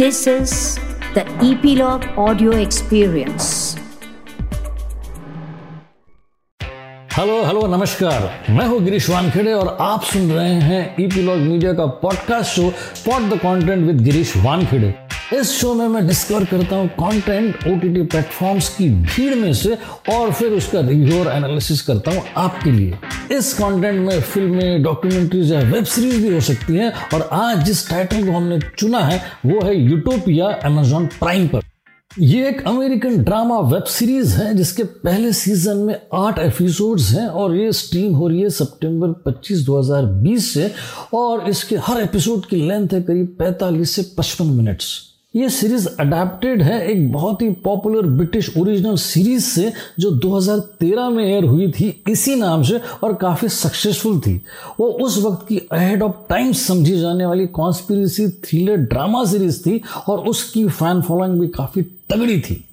This is the Epilogue Audio Experience. Hello hello नमस्कार मैं हूँ गिरीश वानखेड़े और आप सुन रहे हैं ईपीलॉग मीडिया का podcast show pot the content with Girish Wankhede इस शो में मैं डिस्कवर करता हूँ कंटेंट ओटीटी प्लेटफॉर्म्स की भीड़ में से और फिर उसका रिव्यू और एनालिसिस करता हूँ आपके लिए। इस कंटेंट में फ़िल्में डॉक्यूमेंट्रीज या वेब सीरीज़ भी हो सकती हैं और आज जिस टाइटल को हमने चुना है, वो है यूटोपिया अमेजॉन प्राइम पर। ये एक अमेरिकन ड्रामा वेब सीरीज़ है जिसके पहले सीज़न में आठ एपिसोड्स हैं और ये स्ट्रीम हो रही है सितंबर 25 2020 से और इसके हर एपिसोड की लेंथ है करीब 45 से 55 मिनट्स ये सीरीज़ अडेप्टेड है एक बहुत ही पॉपुलर ब्रिटिश ओरिजिनल सीरीज़ से, जो 2013 में एयर हुई थी, इसी नाम से और काफ़ी सक्सेसफुल थी। वो उस वक्त की अहेड ऑफ़ टाइम समझी जाने वाली कॉन्स्पिरसी थ्रिलर ड्रामा सीरीज़ थी और उसकी फ़ैन फॉलोइंग भी काफ़ी तगड़ी थी।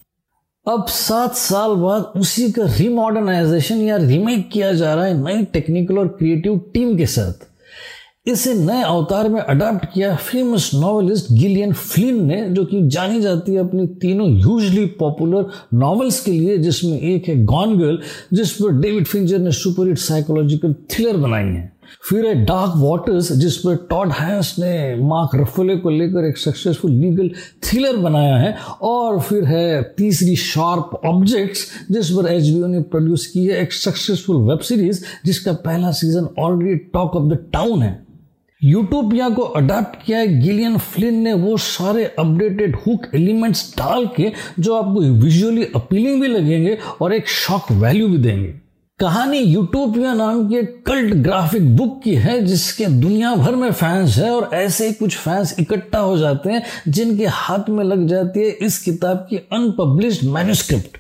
अब सात साल बाद उसी का रिमॉडर्नाइजेशन या रीमेक किया जा रहा है नई टेक्निकल और क्रिएटिव टीम के साथ। इसे नए अवतार में अडॉप्ट किया फ़ेमस नॉवलिस्ट गिलियन फ्लिन ने, जो कि जानी जाती है अपनी तीनों ह्यूजली पॉपुलर नॉवेल्स के लिए, जिसमें एक है गॉन गर्ल जिस पर डेविड फिंजर ने सुपरहिट साइकोलॉजिकल थ्रिलर बनाई है। फिर है डार्क वाटर्स जिस पर टॉड हैंस ने मार्क रफोले को लेकर एक सक्सेसफुल लीगल थ्रिलर बनाया है। और फिर है तीसरी शार्प ऑब्जेक्ट्स जिस पर एचबीओ ने प्रोड्यूस की है एक सक्सेसफुल वेब सीरीज़ जिसका पहला season already talk of the town है। यूटोपिया को अडाप्ट किया है। गिलियन फ्लिन ने वो सारे अपडेटेड हुक एलिमेंट्स डाल के, जो आपको विजुअली अपीलिंग भी लगेंगे और एक शॉक वैल्यू भी देंगे। कहानी यूटोपिया नाम की कल्ट ग्राफिक बुक की है, जिसके दुनिया भर में फैंस है और ऐसे ही कुछ फैंस इकट्ठा हो जाते हैं, जिनके हाथ में लग जाती है इस किताब की अनपब्लिश्ड मैन्यूस्क्रिप्ट।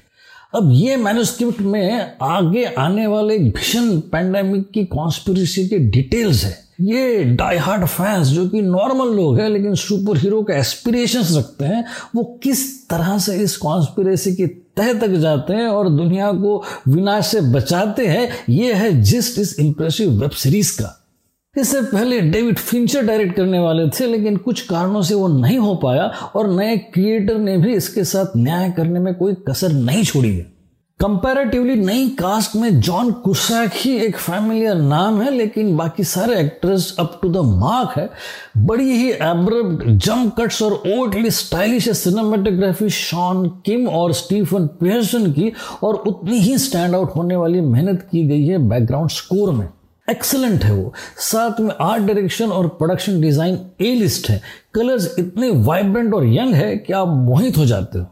अब ये मैन्यूस्क्रिप्ट में आगे आने वाले भीषण पैंडेमिक की कॉन्स्पिरसी के डिटेल्स है। ये डाई हार्ड फैंस जो कि नॉर्मल लोग हैं, लेकिन सुपर हीरो के एस्पिरेशंस रखते हैं, वो किस तरह से इस कॉन्स्पिरेसी के तह तक जाते हैं और दुनिया को विनाश से बचाते हैं, ये है जिस्ट इस इंप्रेसिव वेब सीरीज़ का। इससे पहले डेविड फिंचर डायरेक्ट करने वाले थे, लेकिन कुछ कारणों से वो नहीं हो पाया और नए क्रिएटर ने भी इसके साथ न्याय करने में कोई कसर नहीं छोड़ी है। कंपैरेटिवली नई कास्ट में जॉन कुसैक ही एक फैमिलियर नाम है, लेकिन बाकी सारे actors up to the mark है। बड़ी ही एब्रप्ट जंप कट्स और oddly stylish cinematography Sean Kim और स्टीफन पियर्सन की, और उतनी ही स्टैंड आउट होने वाली मेहनत की गई है बैकग्राउंड स्कोर में। एक्सलेंट है वो। साथ में आर्ट डायरेक्शन और प्रोडक्शन डिज़ाइन ए लिस्ट है। कलर्स इतने वाइब्रेंट और यंग है कि आप मोहित हो जाते हो।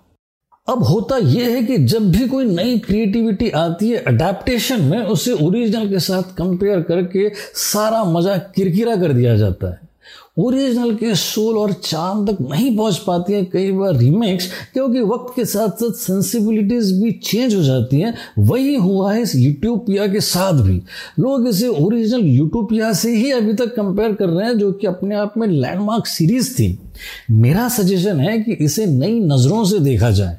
अब होता यह है कि जब भी कोई नई क्रिएटिविटी आती है अडेप्टेशन में उसे ओरिजिनल के साथ कंपेयर करके सारा मज़ा किरकिरा कर दिया जाता है। ओरिजिनल के सोल और चाँद तक नहीं पहुँच पाती है कई बार रीमेक्स क्योंकि वक्त के साथ साथ सेंसिबिलिटीज भी चेंज हो जाती हैं। वही हुआ है इस यूट्यूपिया के साथ भी। लोग इसे ओरिजिनल यूट्यूपिया से ही अभी तक कंपेयर कर रहे हैं, जो कि अपने आप में लैंडमार्क सीरीज़ थी। मेरा सजेशन है कि इसे नई नज़रों से देखा जाए।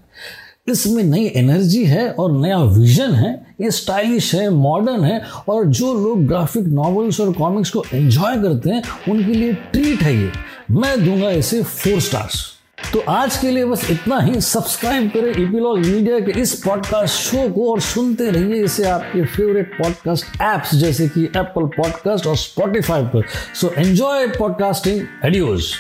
इसमें नई एनर्जी है और नया विजन है, ये स्टाइलिश है, मॉडर्न है और जो लोग ग्राफिक नॉवेल्स और कॉमिक्स को एंजॉय करते हैं, उनके लिए ट्रीट है ये। मैं दूँगा इसे फोर स्टार्स। तो आज के लिए बस इतना ही। सब्सक्राइब करें इपीलॉग मीडिया के इस पॉडकास्ट शो को और सुनते रहिए इसे आपके फेवरेट पॉडकास्ट एप्स जैसे कि एप्पल पॉडकास्ट और स्पॉटिफाई पर। So enjoy podcasting एडियोज़